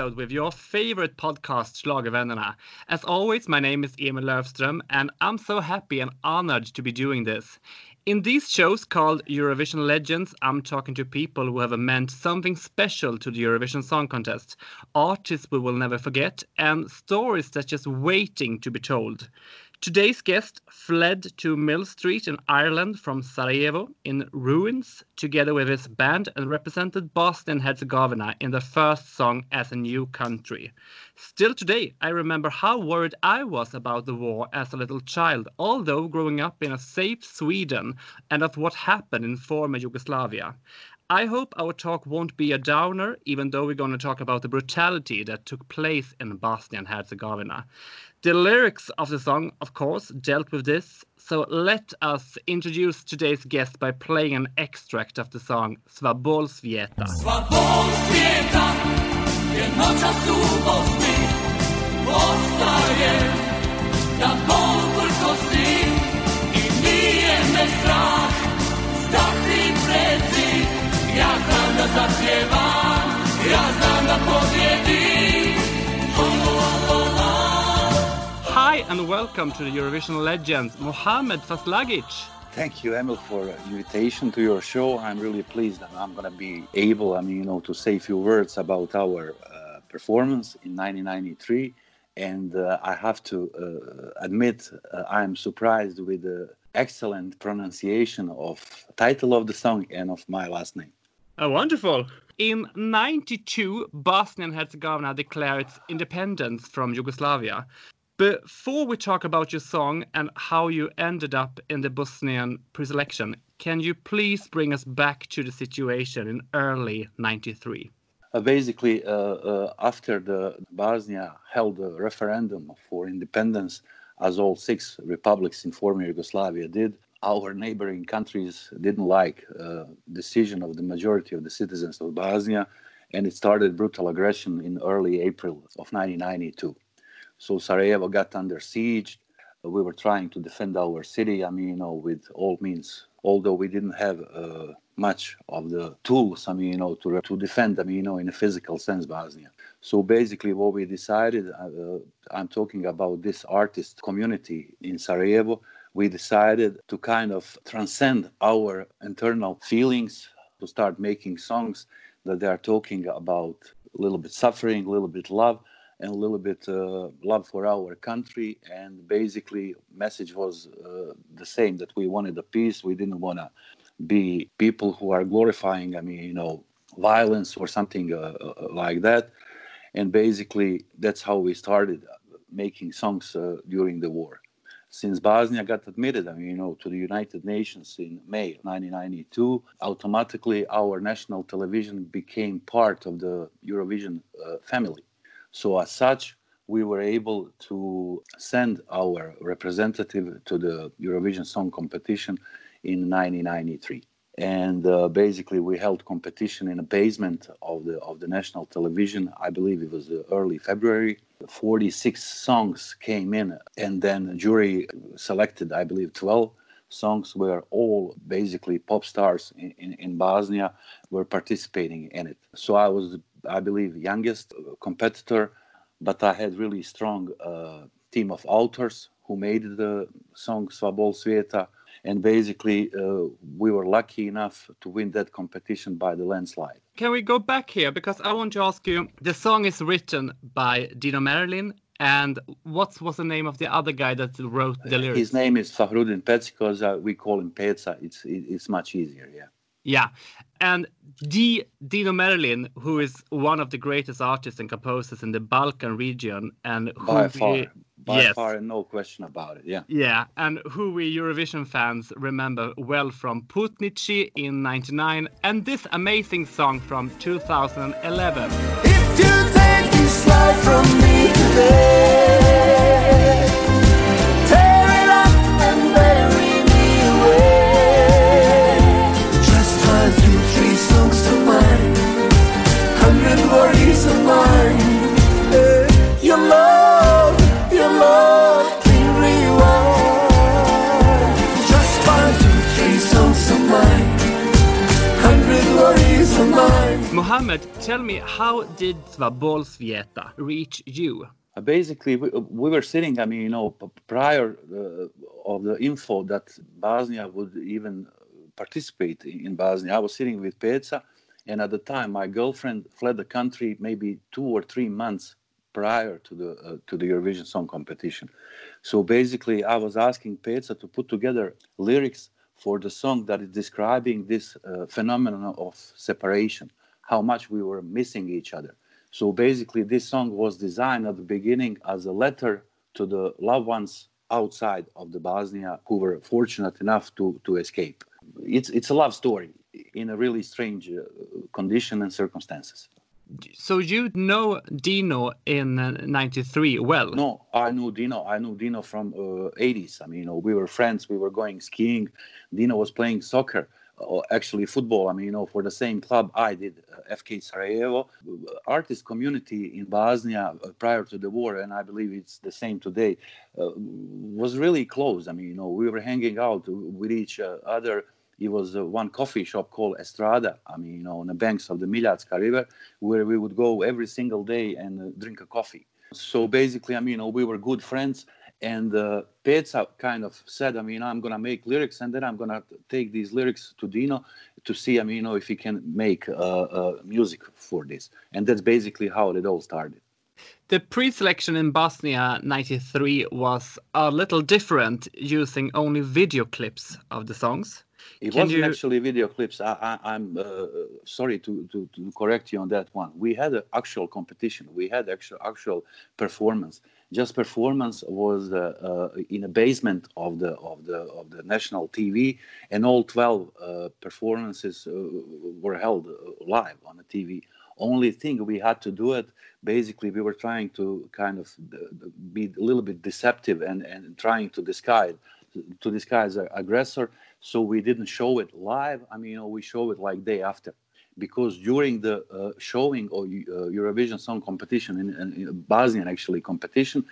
episode with your favorite podcast, Schlagervännerna. As always, my name is Emil Löfström, and I'm so happy and honored to be doing this. In these shows called Eurovision Legends, I'm talking to people who have meant something special to the Eurovision Song Contest, artists we will never forget, and stories that's just waiting to be told. Today's guest fled to Millstreet in Ireland from Sarajevo in ruins, together with his band, and represented Bosnia and Herzegovina in the first song as a new country. Still today, I remember how worried I was about the war as a little child, although growing up in a safe Sweden and of what happened in former Yugoslavia. I hope our talk won't be a downer, even though we're going to talk about the brutality that took place in Bosnia and Herzegovina. The lyrics of the song, of course, dealt with this, so let us introduce today's guest by playing an extract of the song Sva bol svijeta. Svabol jednoczas u Bosny, postaje na polko znam ja znam da pobjedim. Hi and welcome to the Eurovision Legends, Mohamed Fazlagić. Thank you, Emil, for the invitation to your show. I'm really pleased that I'm going to be able, I mean, you know, to say a few words about our uh, performance in 1993. And uh, I have to uh, admit, uh, I am surprised with the excellent pronunciation of title of the song and of my last name. Oh, wonderful. In 92, Bosnia and Herzegovina declared its independence from Yugoslavia. Before we talk about your song and how you ended up in the Bosnian pre-selection, can you please bring us back to the situation in early 93? Uh, basically, uh, uh, after the Bosnia held a referendum for independence, as all six republics in former Yugoslavia did, our neighboring countries didn't like uh, decision of the majority of the citizens of Bosnia, and it started brutal aggression in early April of 1992. So Sarajevo got under siege. We were trying to defend our city. I mean, you know, with all means. Although we didn't have uh, much of the tools, I mean, you know, to, to defend, I mean, you know, in a physical sense, Bosnia. So basically, what we decided, uh, I'm talking about this artist community in Sarajevo. We decided to kind of transcend our internal feelings, to start making songs that they are talking about a little bit suffering, a little bit love, and a little bit uh, love for our country. And basically, message was uh, the same that we wanted a peace. We didn't want to be people who are glorifying, I mean, you know, violence or something uh, uh like that. And basically, that's how we started making songs uh, during the war. Since Bosnia got admitted, I mean, you know, to the United Nations in May 1992, automatically our national television became part of the Eurovision uh, family so, as such, we were able to send our representative to the Eurovision Song Competition in 1993. And uh, basically, we held competition in a basement of the of the national television. I believe it was uh, early February. 46 songs came in, and then jury selected, I believe, 12 songs where all basically pop stars in, in, in Bosnia were participating in it. So I was I believe, youngest competitor, but I had really strong uh, team of authors who made the song Sva bol svijeta. And basically, uh, we were lucky enough to win that competition by the landslide. Can we go back here? Because I want to ask you the song is written by Dino Merlin. And what was the name of the other guy that wrote the lyrics? His name is Fahrudin Pecikoza uh, we call him Peca. It's, it's much easier, yeah. Yeah. And D. Dino Merlin, who is one of the greatest artists and composers in the Balkan region, and who by far, we, by yes, far, no question about it. Yeah, yeah, and who we Eurovision fans remember well from Putnici in '99, and this amazing song from 2011. Mohammed, tell me, how did Sva bol svijeta reach you? Uh, basically we, we were sitting i mean you know prior uh, of the info that bosnia would even participate in bosnia i was sitting with Peca, and at the time my girlfriend fled the country maybe two or three months prior to the uh, to the eurovision song competition so basically i was asking Peca to put together lyrics for the song that is describing this uh, phenomenon of separation how much we were missing each other so basically, this song was designed at the beginning as a letter to the loved ones outside of the Bosnia who were fortunate enough to, to escape. It's, it's a love story in a really strange uh, condition and circumstances. So you know Dino in '93 uh, well? No, I knew Dino. I knew Dino from uh, '80s. I mean, you know, we were friends. We were going skiing. Dino was playing soccer or actually football. I mean, you know, for the same club I did, uh, FK Sarajevo. Artist community in Bosnia uh, prior to the war, and I believe it's the same today, uh, was really close. I mean, you know, we were hanging out with each uh, other. It was uh, one coffee shop called Estrada. I mean, you know, on the banks of the Miljacka River, where we would go every single day and uh, drink a coffee. So basically, I mean, you know, we were good friends and uh, Peca kind of said, I mean, I'm going to make lyrics and then I'm going to take these lyrics to Dino to see, I mean, you know, if he can make uh, uh, music for this. And that's basically how it all started. The pre selection in Bosnia 93 was a little different, using only video clips of the songs. It Can wasn't you... actually video clips. I, am uh, sorry to, to, to, correct you on that one. We had an actual competition. We had actual actual performance just performance was uh, uh, in a basement of the of the of the national TV, and all 12 uh, performances uh, were held uh, live on the TV. Only thing we had to do it. Basically, we were trying to kind of be a little bit deceptive and and trying to disguise to disguise the aggressor. So we didn't show it live. I mean, you know, we show it like day after because during the uh, showing of uh, Eurovision Song Competition in, in, Bosnian actually competition,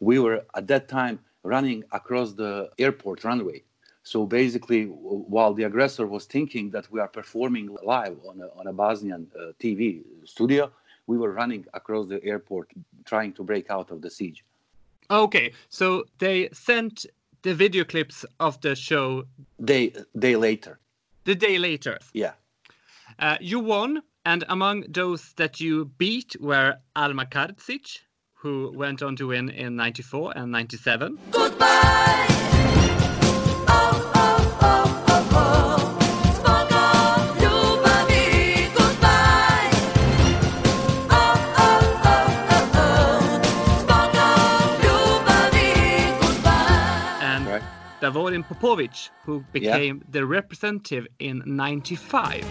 we were at that time running across the airport runway. So basically, while the aggressor was thinking that we are performing live on a, on a Bosnian uh, TV studio, we were running across the airport trying to break out of the siege. Okay, so they sent the video clips of the show day day later. The day later. Yeah. Uh, you won, and among those that you beat were Alma Čardžić, who went on to win in 94 and 97. Goodbye! Davorin Popovic, who became yeah. the representative in 95.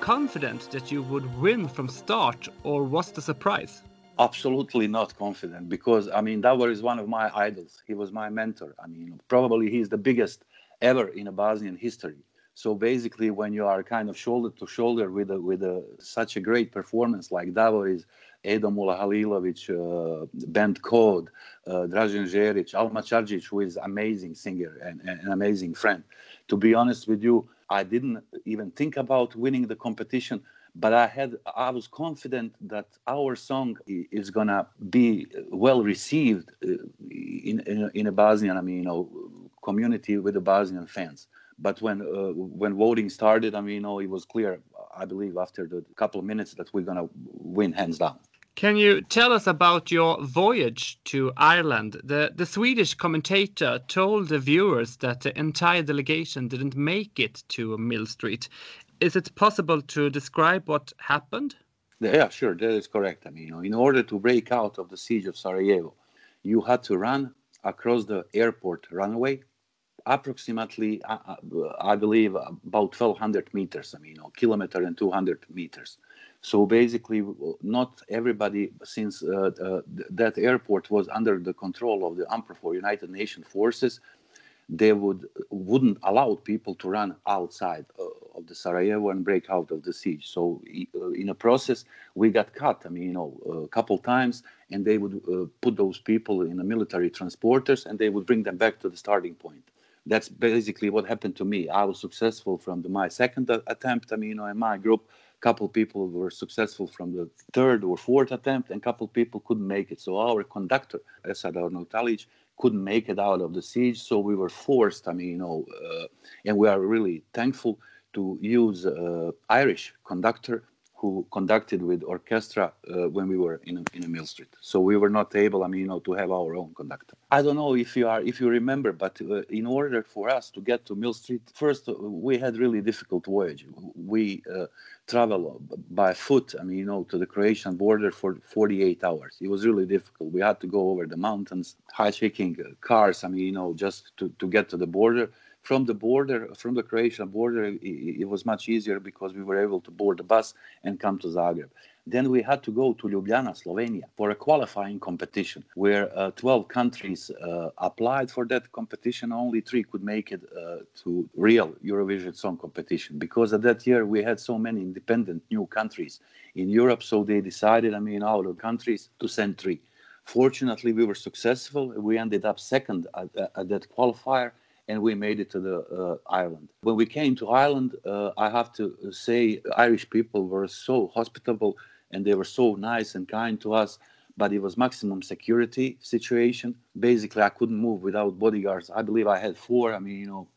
Confident that you would win from start, or was the surprise? Absolutely not confident because I mean Davor is one of my idols. He was my mentor. I mean, probably he's the biggest ever in a Bosnian history. So basically, when you are kind of shoulder to shoulder with a, with a, such a great performance like Davor is, Edo Mulahalilovic, uh, Band Code, uh, Dražen Žerić, Alma Čardžić, who is amazing singer and, and an amazing friend. To be honest with you, I didn't even think about winning the competition, but I had I was confident that our song is gonna be well received uh, in in, in a Bosnian, I mean, you know, community with the Bosnian fans. But when uh, when voting started, I mean, you know, it was clear. I believe after the couple of minutes that we're gonna win hands down. Can you tell us about your voyage to Ireland? The, the Swedish commentator told the viewers that the entire delegation didn't make it to Millstreet. Is it possible to describe what happened? Yeah, sure, that is correct. I mean, you know, in order to break out of the siege of Sarajevo, you had to run across the airport runway, approximately, I, uh, uh, I believe, about 1,200 meters. I mean, know, kilometer and 200 meters. So basically, not everybody, since uh, uh, that airport was under the control of the UNPROFOR United Nations forces, they would wouldn't allow people to run outside uh, of the Sarajevo and break out of the siege. So uh, in a process, we got cut. I mean, you know, a couple times, and they would uh, put those people in the military transporters, and they would bring them back to the starting point. That's basically what happened to me. I was successful from the, my second attempt. I mean, you know, in my group, couple people were successful from the third or fourth attempt, and couple people couldn't make it. So our conductor, Esad Arnautalić, couldn't make it out of the siege. So we were forced. I mean, you know, uh, and we are really thankful to use uh, Irish conductor who conducted with orchestra uh, when we were in in a Millstreet. So we were not able, I mean, you know, to have our own conductor. I don't know if you are, if you remember, but uh, in order for us to get to Millstreet, first uh, we had really difficult voyage. We uh, traveled by foot, I mean, you know, to the Croatian border for 48 hours. It was really difficult. We had to go over the mountains, hijacking uh, cars, I mean, you know, just to, to get to the border from the border, from the Croatian border, it, it, was much easier because we were able to board the bus and come to Zagreb. Then we had to go to Ljubljana, Slovenia, for a qualifying competition where uh, 12 countries uh, applied for that competition. Only three could make it uh, to real Eurovision Song Competition because at that year we had so many independent new countries in Europe. So they decided, I mean, out of countries to send three. Fortunately, we were successful. We ended up second at, at that qualifier and we made it to the uh, island. When we came to Ireland, uh, I have to say, Irish people were so hospitable and they were so nice and kind to us. But it was maximum security situation. Basically, I couldn't move without bodyguards. I believe I had four. I mean, you know,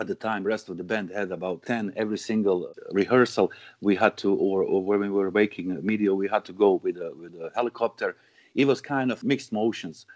at the time rest of the band had about 10 every single rehearsal we had to or, or when we were making media we had to go with a, with a helicopter it was kind of mixed motions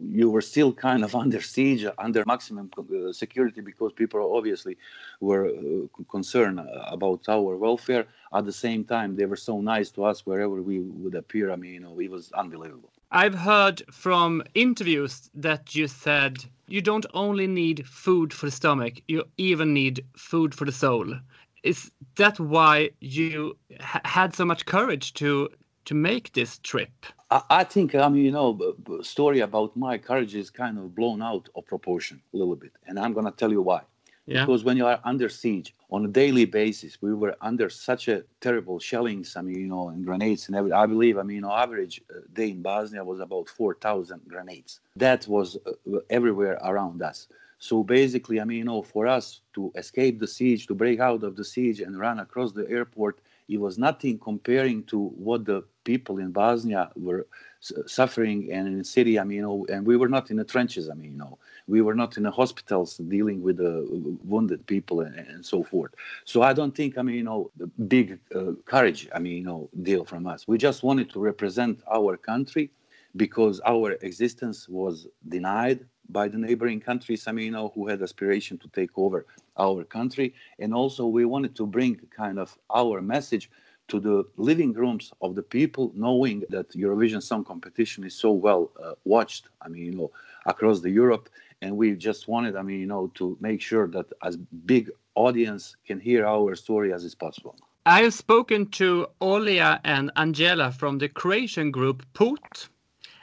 you were still kind of under siege, under maximum uh, security, because people obviously were uh, concerned about our welfare. At the same time, they were so nice to us wherever we would appear. I mean, you know, it was unbelievable. I've heard from interviews that you said you don't only need food for the stomach, you even need food for the soul. Is that why you had so much courage to to make this trip? I, I think, I mean, you know, story about my courage is kind of blown out of proportion a little bit. And I'm going to tell you why. Yeah. Because when you are under siege on a daily basis, we were under such a terrible shellings. I mean, you know, and grenades and everything. I believe, I mean, you know, average uh, day in Bosnia was about 4,000 grenades. That was uh, everywhere around us. So basically, I mean, you know, for us to escape the siege, to break out of the siege and run across the airport, it was nothing comparing to what the people in Bosnia were suffering and in Syria, I mean, you know, and we were not in the trenches, I mean, you know, we were not in the hospitals dealing with the wounded people and, and so forth. So I don't think, I mean, you know, the big uh, courage, I mean, you know, deal from us. We just wanted to represent our country because our existence was denied by the neighboring countries, I mean, you know, who had aspiration to take over our country. And also we wanted to bring kind of our message to the living rooms of the people, knowing that Eurovision Song Competition is so well uh, watched, I mean, you know, across the Europe. And we just wanted, I mean, you know, to make sure that as big audience can hear our story as is possible. I have spoken to Olia and Angela from the Croatian group Put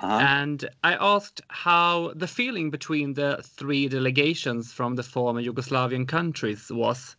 uh-huh. And I asked how the feeling between the three delegations from the former Yugoslavian countries was.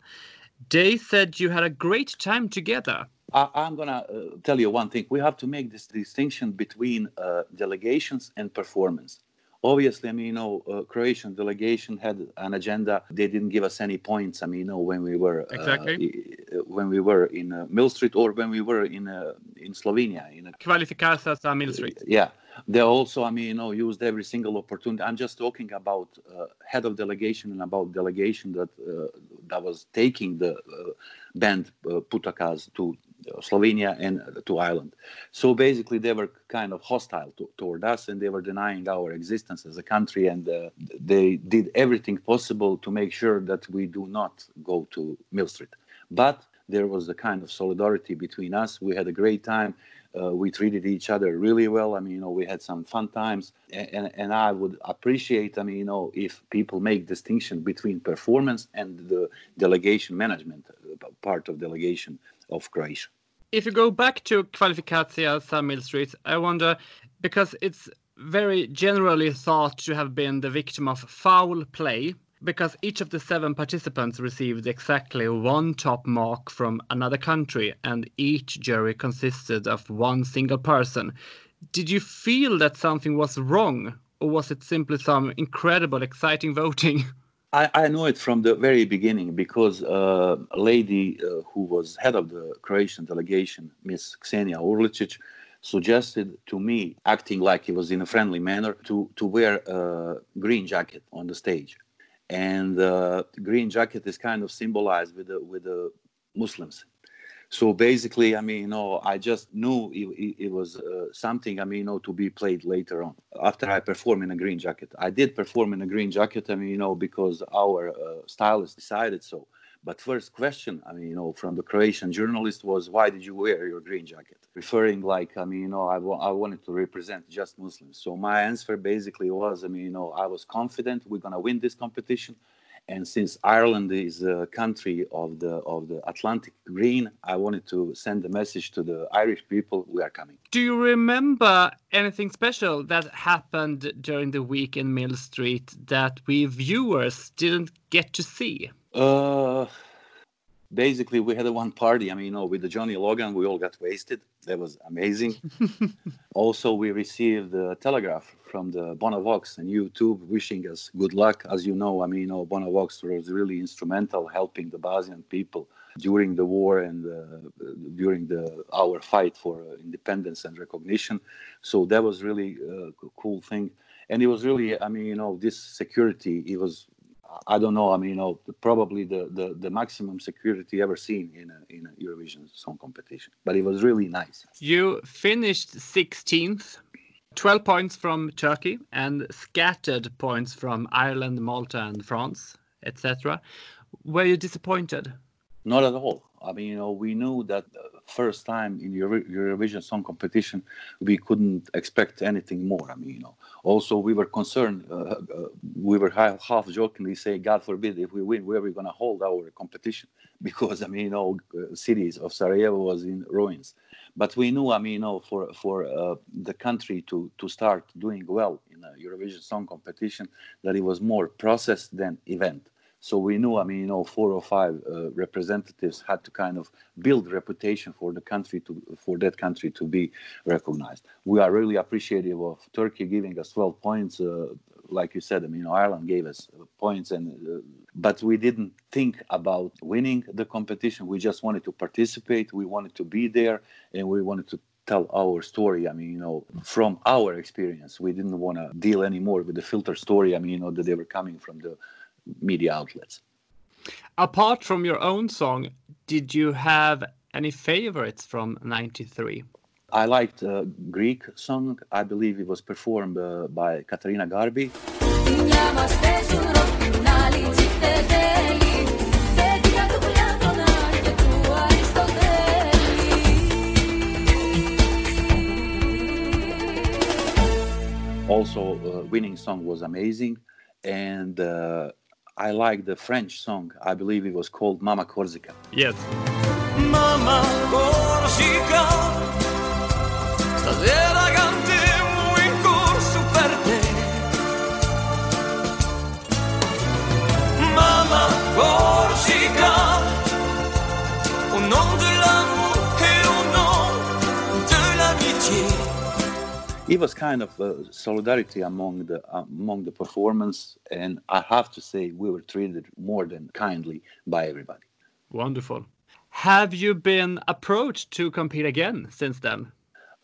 They said you had a great time together. I, am going to uh, tell you one thing. We have to make this distinction between uh, delegations and performance. Obviously, I mean, you know, uh, Croatian delegation had an agenda. They didn't give us any points. I mean, you know, when we were uh, exactly when we were in uh, Millstreet or when we were in uh, in Slovenia in a Kvalifikacija za Millstreet. Yeah, they also, I mean, you know, used every single opportunity. I'm just talking about uh, head of delegation and about delegation that uh, that was taking the uh, band uh, Putokaz to uh, Slovenia and to Ireland. So basically, they were kind of hostile to, toward us, and they were denying our existence as a country. And uh, they did everything possible to make sure that we do not go to Millstreet. But there was a kind of solidarity between us. We had a great time uh, we treated each other really well. I mean, you know, we had some fun times, and, and I would appreciate, I mean, you know, if people make distinction between performance and the delegation management uh, part of delegation of Croatia. If you go back to Kvalifikacija za Millstreet, I wonder because it's very generally thought to have been the victim of foul play because each of the seven participants received exactly one top mark from another country, and each jury consisted of one single person. Did you feel that something was wrong, or was it simply some incredible, exciting voting? I, I know it from the very beginning because uh, a lady uh, who was head of the Croatian delegation, Miss Ksenia Urlicic, suggested to me, acting like he was in a friendly manner, to, to wear a green jacket on the stage. And uh, the green jacket is kind of symbolized with the, with the Muslims. So basically, I mean, you know, I just knew it, it, it was uh, something, I mean, you know, to be played later on after I perform in a green jacket. I did perform in a green jacket, I mean, you know, because our uh, stylist decided so. But first question, I mean, you know, from the Croatian journalist was, why did you wear your green jacket? Referring like, I mean, you know, I, I wanted to represent just Muslims. So my answer basically was, I mean, you know, I was confident we're going to win this competition. And since Ireland is a country of the of the Atlantic Green, I wanted to send a message to the Irish people: we are coming. Do you remember anything special that happened during the week in Millstreet that we viewers didn't get to see? Uh, basically, we had a one party. I mean, you know, with the Johnny Logan, we all got wasted. That was amazing. also, we received a telegraph from the Bono Vox and U2 wishing us good luck. As you know, I mean, you know, Bono Vox was really instrumental helping the Bosnian people during the war and uh, during the our fight for uh, independence and recognition. So that was really a cool thing. And it was really, I mean, you know, this security. It was I don't know. I mean, you know, probably the, the, the maximum security ever seen in a, in a Eurovision song competition. But it was really nice. You finished 16th, 12 points from Turkey, and scattered points from Ireland, Malta, and France, etc. Were you disappointed? Not at all. I mean, you know, we knew that the first time in Euro- Eurovision Song Competition, we couldn't expect anything more. I mean, you know, also we were concerned. Uh, uh, we were half, half jokingly saying, "God forbid, if we win, where are we going to hold our competition?" Because I mean, you know, uh, cities of Sarajevo was in ruins. But we knew, I mean, you know, for for uh, the country to to start doing well in a Eurovision Song Competition, that it was more process than event. So we knew, I mean, you know, four or five uh, representatives had to kind of build reputation for the country to for that country to be recognized. We are really appreciative of Turkey giving us 12 points. Uh, like you said, I mean, Ireland gave us uh, points, and uh, but we didn't think about winning the competition. We just wanted to participate. We wanted to be there, and we wanted to tell our story. I mean, you know, from our experience, we didn't want to deal anymore with the filter story. I mean, you know, that they were coming from the media outlets. Apart from your own song, did you have any favorites from 93? I liked a Greek song. I believe it was performed uh, by Katerina Garbi. Also, uh, winning song was amazing, and uh, I like the French song. I believe it was called Mama Corsica. Yes. Mamma Corsica, It was kind of uh, solidarity among the among the performance, and I have to say we were treated more than kindly by everybody. Wonderful. Have you been approached to compete again since then?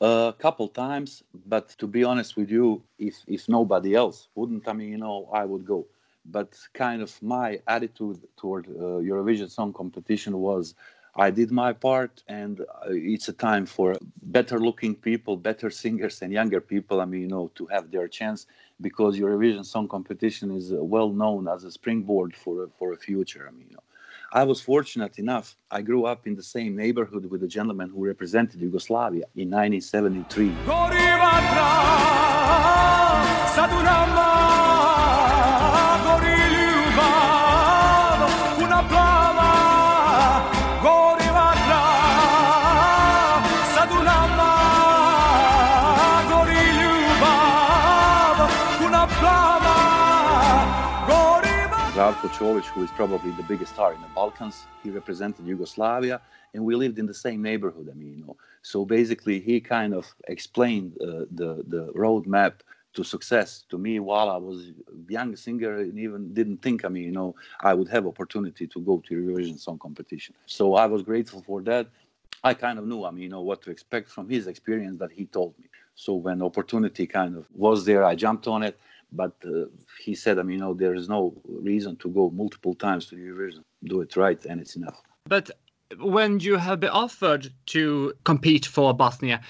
A couple times, but to be honest with you, if if nobody else wouldn't, I mean, you know, I would go. But kind of my attitude toward uh, Eurovision Song Competition was, I did my part, and uh, it's a time for better-looking people, better singers, and younger people. I mean, you know, to have their chance because Eurovision Song Competition is uh, well known as a springboard for a, for a future. I mean, you know. I was fortunate enough. I grew up in the same neighborhood with a gentleman who represented Yugoslavia in 1973. Zdravko who is probably the biggest star in the Balkans. He represented Yugoslavia, and we lived in the same neighborhood. I mean, you know, so basically he kind of explained uh, the the roadmap to success to me while I was a young singer and even didn't think I mean you know I would have opportunity to go to Eurovision Song Competition. So I was grateful for that. I kind of knew I mean you know what to expect from his experience that he told me. So when opportunity kind of was there, I jumped on it. But uh, he said, I mean, you know, there is no reason to go multiple times to Eurovision. Do it right, and it's enough. But when you have been offered to compete for Bosnia,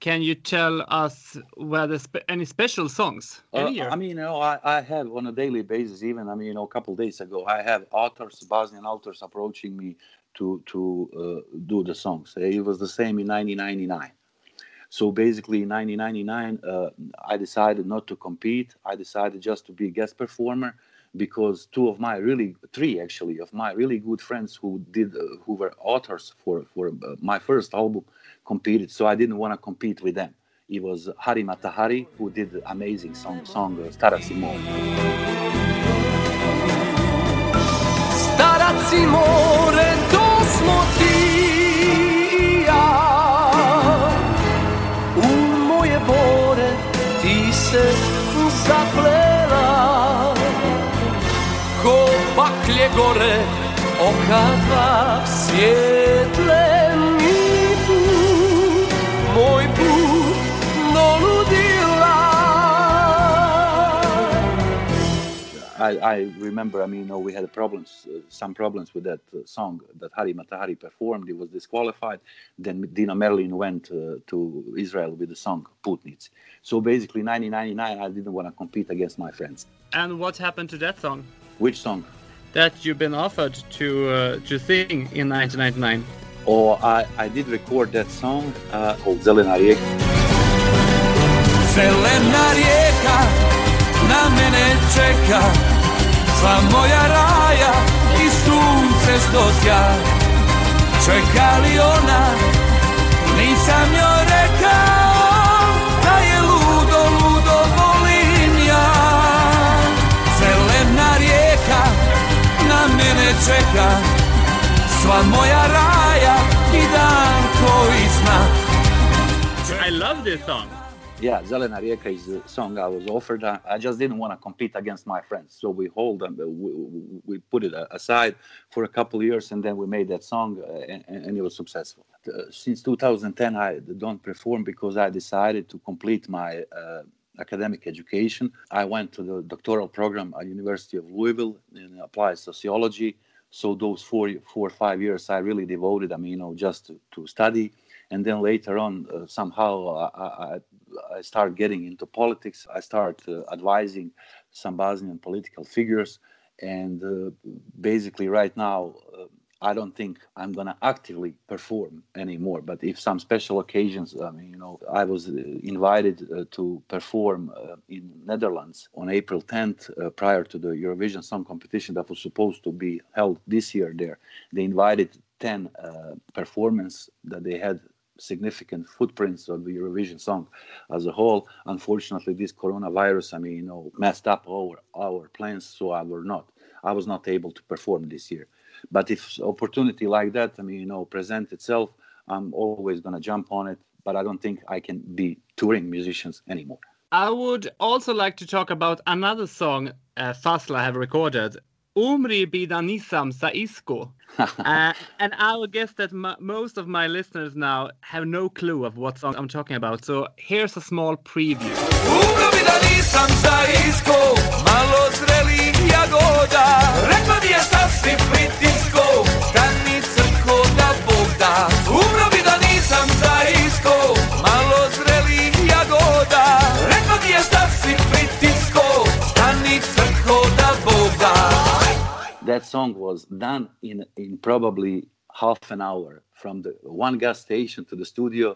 can you tell us whether spe- any special songs Uh, any year? I mean, you know, I, I have on a daily basis, even, I mean, you know, a couple days ago, I have authors, Bosnian authors approaching me to, to uh, do the songs. It was the same in 1999. So basically, in 1999, uh, I decided not to compete. I decided just to be a guest performer because two of my really, three actually, of my really good friends who did, uh, who were authors for, for uh, my first album competed. So I didn't want to compete with them. It was Hari Mata Hari who did the amazing song, song uh, Stara Simone. Starac i oka dva svijetle mi put Moj put do ludila I, I remember, I mean, you know, we had problems, uh, some problems with that uh, song that Hari Mata Hari performed. He was disqualified. Then Dino Merlin went uh, to Israel with the song Putnici. So basically, 1999, I didn't want to compete against my friends. and what happened to that song Which song? That you've been offered to uh, to sing in 1999? Oh, I, I did record that song uh, called Zelena Rijeka. Zelena rijeka na mene čeka Sva moja raja i sunce što sja Čeka li ona, nisam joj čeka Sva moja raja i dan koji zna I love this song. Yeah, Zelena Rijeka is the song I was offered. I, I just didn't want to compete against my friends. So we hold them, we, we- we put it aside for a couple of years and then we made that song uh, and, and it was successful. Uh, since 2010, I don't perform because I decided to complete my uh, academic education. I went to the doctoral program at University of Louisville in applied sociology. So those four, four or five years I really devoted, I mean, you know, just to, to study. And then later on uh, somehow I, I, I started getting into politics. I started uh, advising some bosnian political figures. And uh, basically right now uh, i don't think i'm to actively perform anymore but if some special occasions i mean you know i was uh, invited uh, to perform uh, in netherlands on april 10th uh, prior to the eurovision song competition that was supposed to be held this year there they invited 10 uh, performance that they had significant footprints of the Eurovision song as a whole. Unfortunately, this coronavirus, I mean, you know, messed up our our plans, so I were not, I was not able to perform this year. But if opportunity like that, I mean, you know, present itself, I'm always gonna jump on it. But I don't think I can be touring musicians anymore. I would also like to talk about another song uh, Fazla have recorded. Umri bidanisam sa isko. uh, and I would guess that m- most of my listeners now have no clue of what song I'm talking about. So here's a small preview. Umro bi da nisam za malo zrelih jagoda Rekla mi je šta si pritisko, that song was done in in probably half an hour from the one gas station to the studio.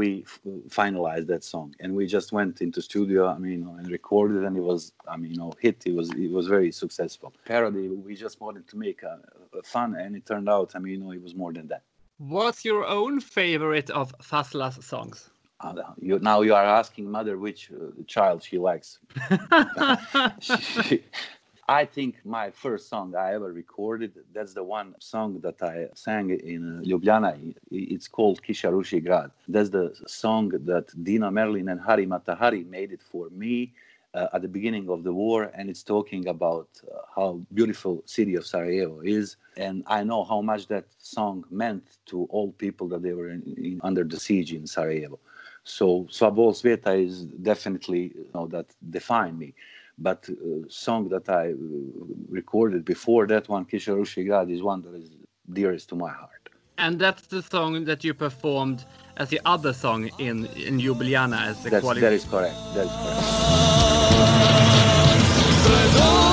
We f- finalized that song and we just went into studio i mean and recorded and it was i mean you know hit. It was it was very successful. Parody we just wanted to make a, a fun and it turned out i mean you know it was more than that. What's your own favorite of Fazla's songs? uh, you, now you are asking mother which uh, child she likes. She, I think my first song I ever recorded, that's the one song that I sang in Ljubljana. It's called Kisha Ruši Grad. That's the song that Dino Merlin and Hari Mata Hari made it for me uh, at the beginning of the war. And it's talking about uh, how beautiful city of Sarajevo is. And I know how much that song meant to all people that they were in, in, under the siege in Sarajevo. So Sva bol svijeta is definitely you know, that defined me but uh, song that I uh, recorded before that one, Kisha Ruši Grad, is one that is dearest to my heart. And that's the song that you performed as the other song in in Ljubljana as the That's, that is correct. That is correct.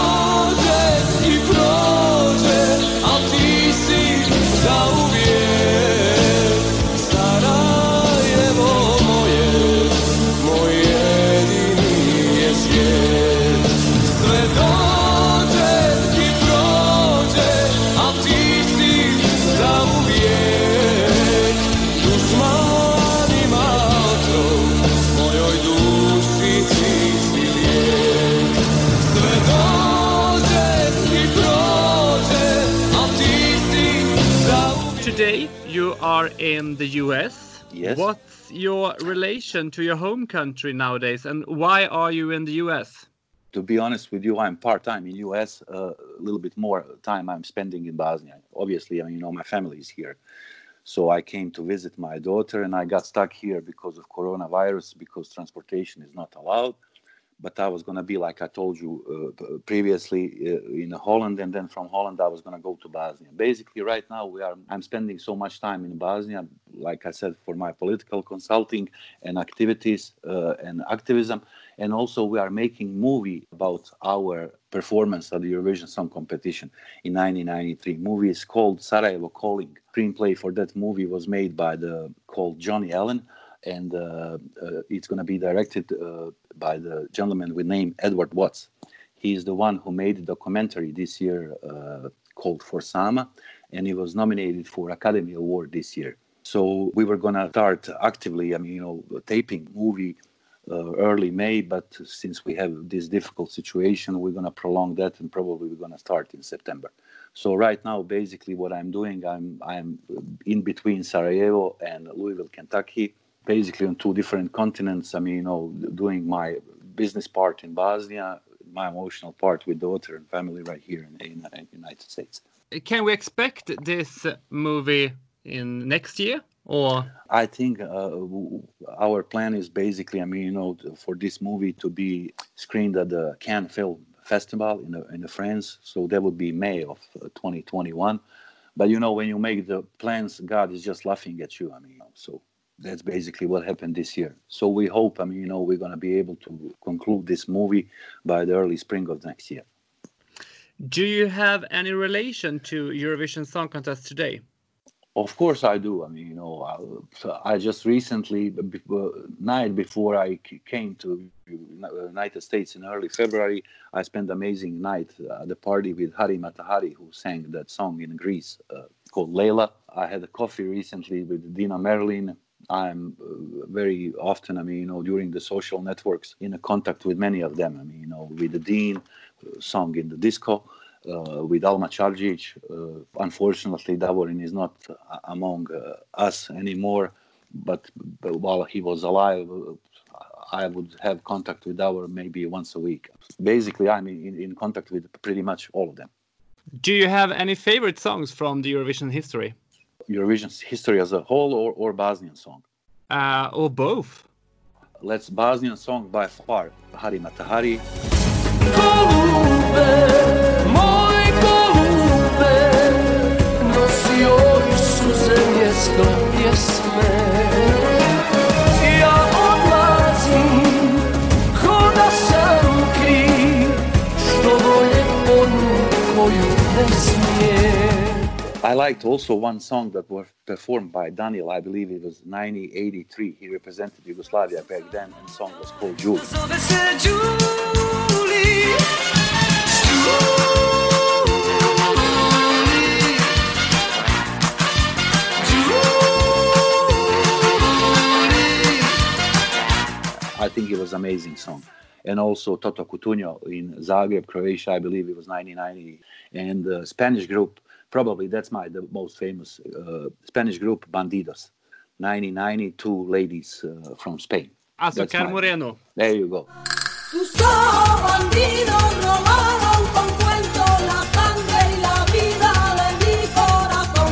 In the US. Yes. What's your relation to your home country nowadays, and why are you in the US? To be honest with you, I'm part time in US. Uh, a little bit more time I'm spending in Bosnia. Obviously, I mean, you know, my family is here. So I came to visit my daughter, and I got stuck here because of coronavirus, because transportation is not allowed but I was going to be, like I told you uh, previously, uh, in Holland, and then from Holland I was going to go to Bosnia. Basically, right now we are. I'm spending so much time in Bosnia, like I said, for my political consulting and activities uh, and activism, and also we are making movie about our performance at the Eurovision Song Competition in 1993. Movie is called Sarajevo Calling. Screenplay for that movie was made by the called Johnny Allen and uh, uh, it's going to be directed uh, by the gentleman with name Edward Watts. He is the one who made a documentary this year called For Sama, and he was nominated for Academy Award this year. So we were going to start actively, I mean, you know, taping movie uh, early May, but since we have this difficult situation, we're going to prolong that and probably we're going to start in September. So right now, basically, what I'm doing, I'm I'm in between Sarajevo and Louisville, Kentucky, basically on two different continents. I mean, you know, doing my business part in Bosnia, my emotional part with daughter and family right here in, in, in United States. Can we expect this movie in next year? Or I think uh, our plan is basically, I mean, you know, for this movie to be screened at the Cannes Film Festival in the, in the France. So that would be May of uh, 2021. But you know, when you make the plans, God is just laughing at you. I mean, so that's basically what happened this year. So we hope, I mean, you know, we're going to be able to conclude this movie by the early spring of next year. Do you have any relation to Eurovision Song Contest today? Of course I do. I mean, you know, I, I just recently, uh, night before I came to United States in early February, I spent amazing night at the party with Hari Mata Hari, who sang that song in Greece uh, called Lejla. I had a coffee recently with Dino Merlin, I'm uh, very often, I mean, you know, during the social networks, in contact with many of them. I mean, you know, with the Deen, uh, song in the disco, uh, with Alma Čardžić. Uh, unfortunately, Davorin is not uh, among us anymore, but, but, while he was alive, I would have contact with Davor maybe once a week. Basically, I'm in, in contact with pretty much all of them. Do you have any favorite songs from the Eurovision history? Eurovision history as a whole or, or Bosnian song? Uh, or both. Let's Bosnian song by far, Hari Mata Hari. Ja I liked also one song that was performed by Daniel. I believe it was 1983. He represented Yugoslavia back then, and the song was called Julie. I think it was amazing song. and also Toto Cutugno in Zagreb, Croatia. I believe it was 1990, and the Spanish group. Probably that's my the most famous uh, Spanish group, Bandidos. 1992 ladies uh, from Spain. Alltså That's Car my- Moreno. There you go. Tú sos bandido, robaron con cuento la sangre y la vida de mi corazón.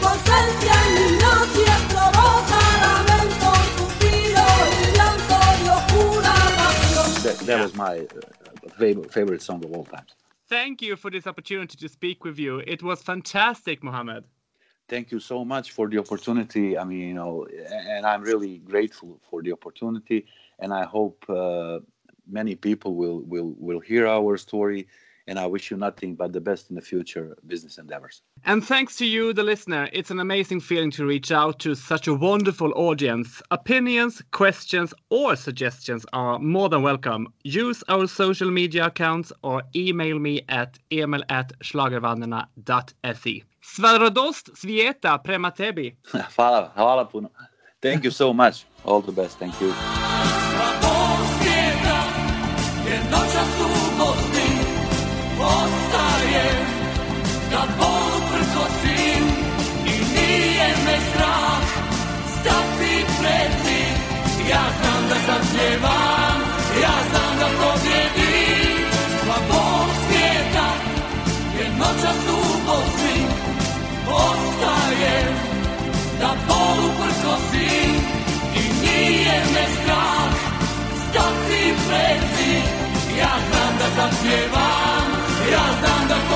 Tu ausencia en mis noches provoca lamento, suspiro y llanto y oscura pasión. That, that was my uh, favorite, favorite song of all time. Thank you for this opportunity to speak with you. It was fantastic, Mohammed. Thank you so much for the opportunity. I mean, you know, and I'm really grateful for the opportunity, and I hope uh, many people will will will hear our story. And I wish you nothing but the best in the future business endeavors. And thanks to you, the listener, it's an amazing feeling to reach out to such a wonderful audience. Opinions, questions, or suggestions are more than welcome. Use our social media accounts or email me at emil at schlagervanderna.se. Svaradost Svieta Prema Tebi. hvala, hvala puno. Thank you so much. All the best. Thank you. Ostaje kad Bog prkosim i nije me strah stati pred zid ja znam da zapjevam ja znam da pobjedim. Bog svijeta jednoćas u Bosni ostaje da Bogu prkosim i nije me strah stati pred zid ja znam da zapjevam birazdan da